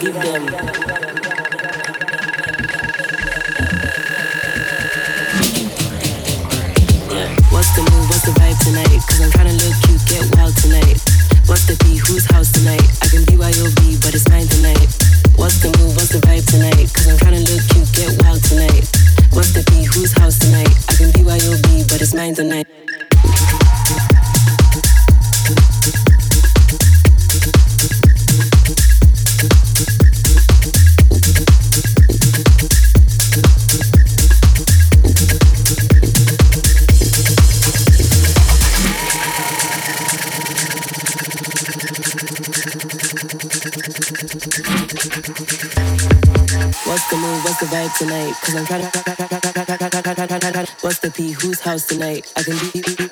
give them. Yeah. What's the move? What's the vibe tonight? Cause I'm trying to look cute, get wild tonight. What's the beat? Whose house tonight? I can BYOB, but it's mine tonight. What's the What's the P? Whose house tonight? I can be.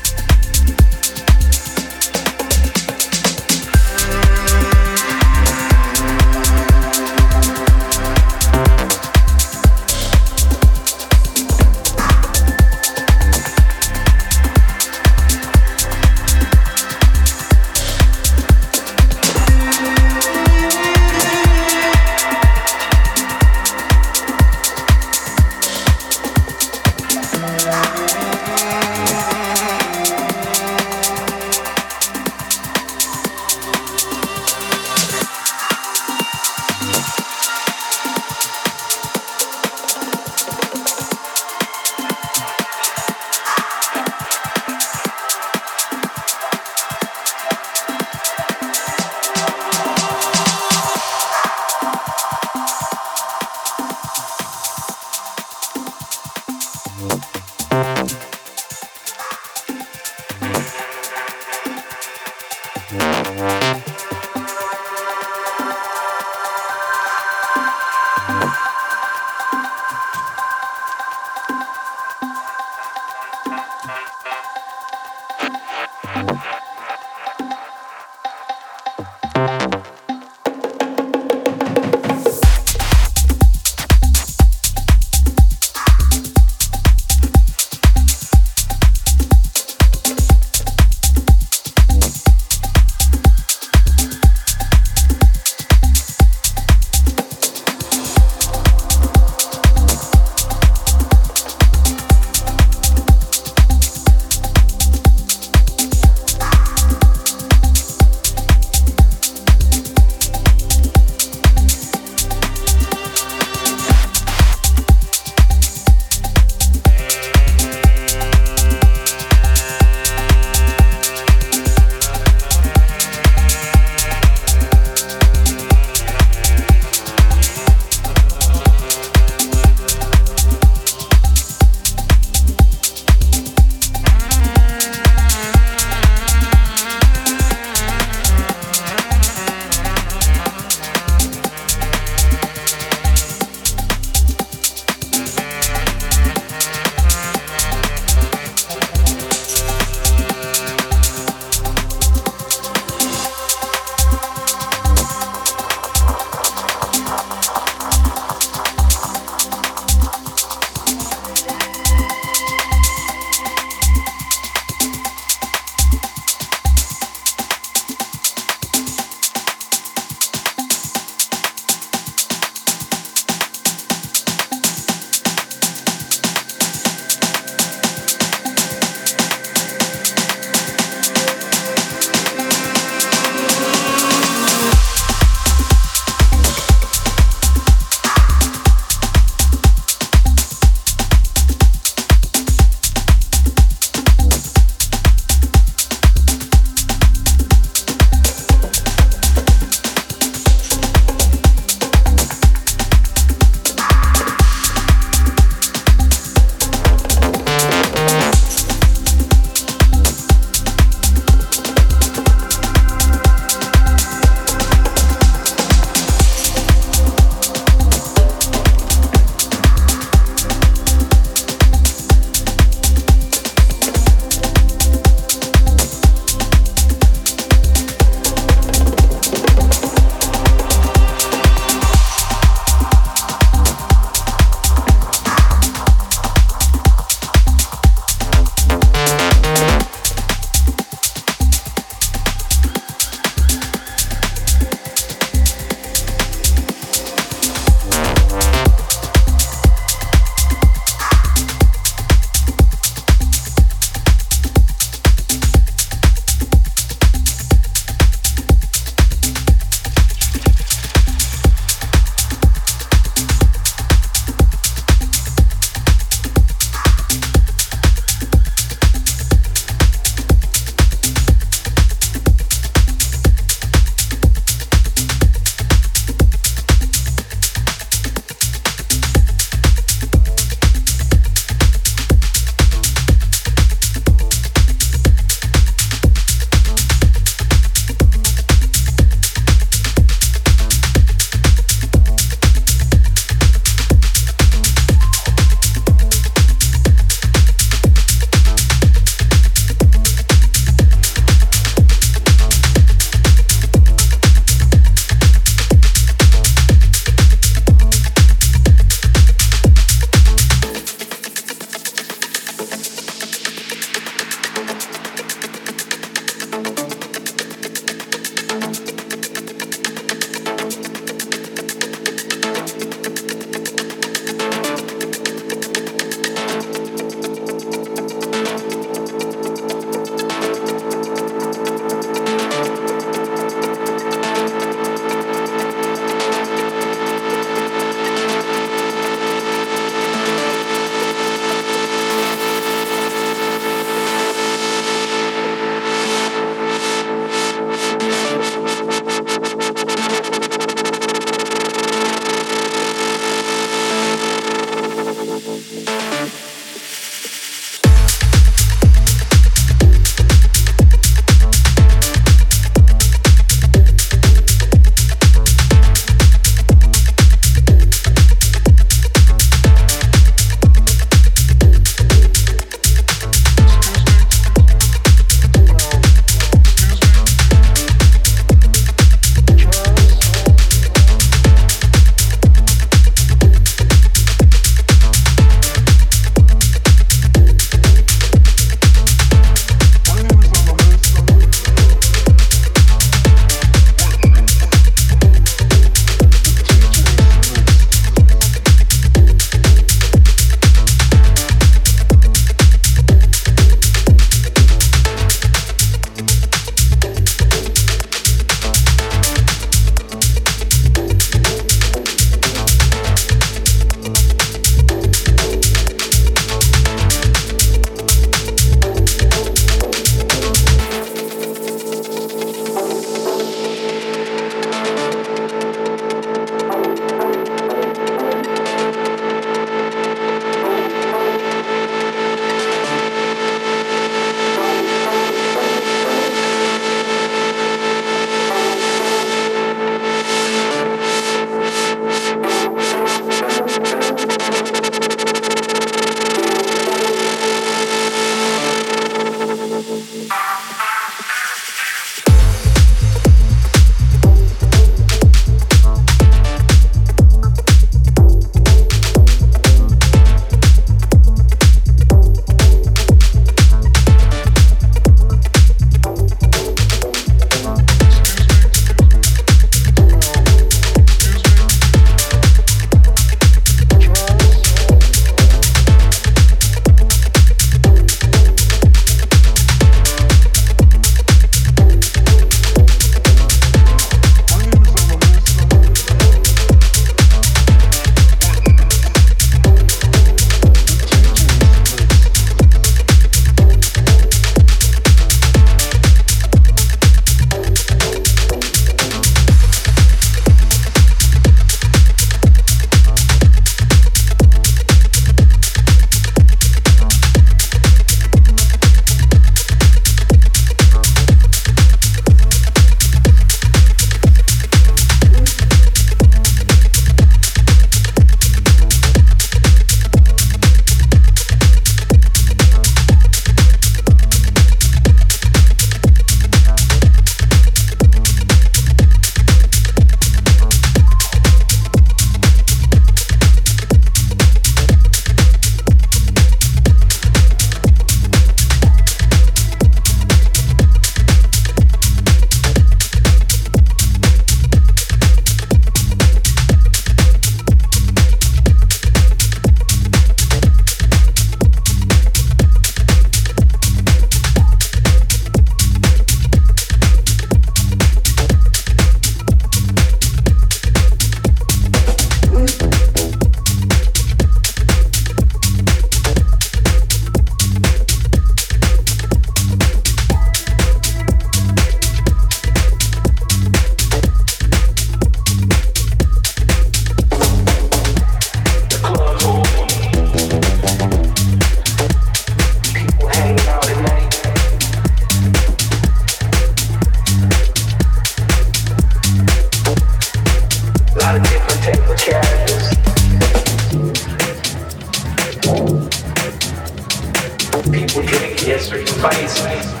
People drink, yes, or vice.